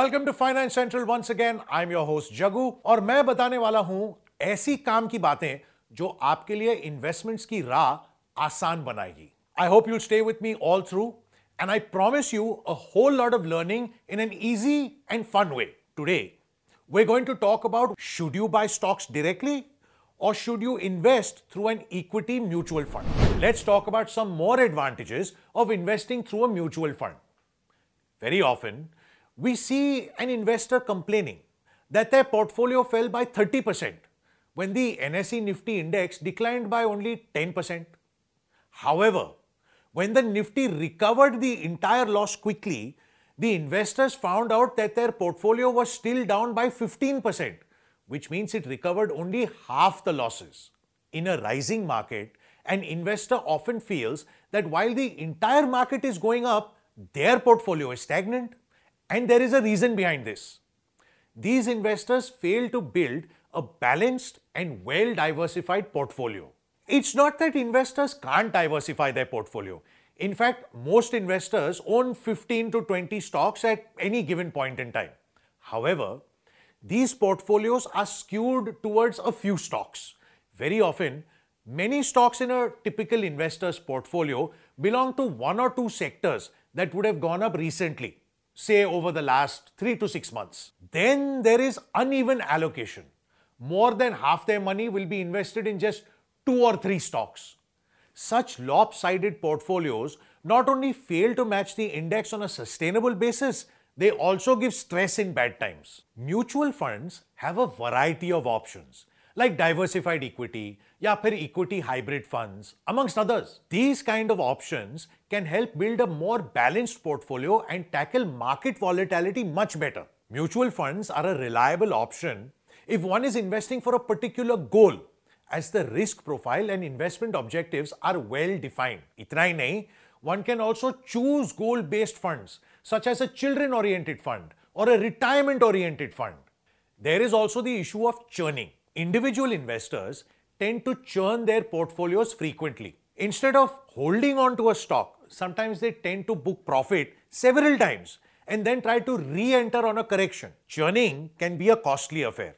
Welcome to Finance Central once again I am your host Jagu और मैं बताने वाला हूँ ऐसी काम की बातें जो आपके लिए इन्वेस्टमेंट्स की राह आसान बनाएगी। I hope you stay with me all through and I promise you a whole lot of learning in an easy and fun way today we going to talk about should you buy stocks directly or should you invest through an equity mutual fund let's talk about some more advantages of investing through a mutual fund very often we see an investor complaining that their portfolio fell by 30% when the NSE Nifty index declined by only 10%. However, when the Nifty recovered the entire loss quickly, the investors found out that their portfolio was still down by 15%, which means it recovered only half the losses. In a rising market, an investor often feels that while the entire market is going up, their portfolio is stagnant. And there is a reason behind this. These investors fail to build a balanced and well diversified portfolio. It's not that investors can't diversify their portfolio. In fact, most investors own 15 to 20 stocks at any given point in time. However, these portfolios are skewed towards a few stocks. Very often, many stocks in a typical investor's portfolio belong to one or two sectors that would have gone up recently say over the last three to six months. Then there is uneven allocation. More than half their money will be invested in just two or three stocks. Such lopsided portfolios not only fail to match the index on a sustainable basis, they also give stress in bad times. Mutual funds have a variety of options like diversified equity, yeah, phir equity hybrid funds, amongst others. These kind of options can help build a more balanced portfolio and tackle market volatility much better. Mutual funds are a reliable option if one is investing for a particular goal, as the risk profile and investment objectives are well defined. Itna hi nahi, one can also choose goal-based funds, such as a children-oriented fund or a retirement-oriented fund. There is also the issue of churning. Individual investors tend to churn their portfolios frequently. Instead of holding on to a stock, sometimes they tend to book profit several times and then try to re enter on a correction. Churning can be a costly affair.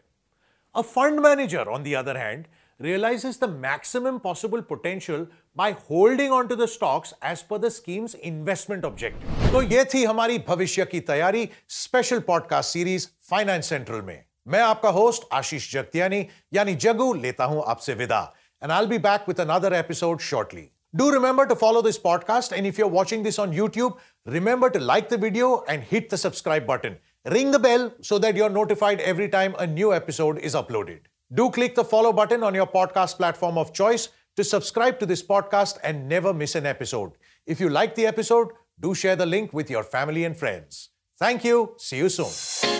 A fund manager, on the other hand, realizes the maximum possible potential by holding on to the stocks as per the scheme's investment objective. तो ये थी हमारी भविष्य की तैयारी special podcast series finance central में मैं आपका होस्ट आशीष जगतियानी यानी जगू लेता हूँ आपसे विदा and I be back with another episode shortly Do remember to follow this podcast, and if you're watching this on YouTube, remember to like the video and hit the subscribe button. Ring the bell so that you're notified every time a new episode is uploaded. Do click the follow button on your podcast platform of choice to subscribe to this podcast and never miss an episode. If you like the episode, do share the link with your family and friends. Thank you. See you soon.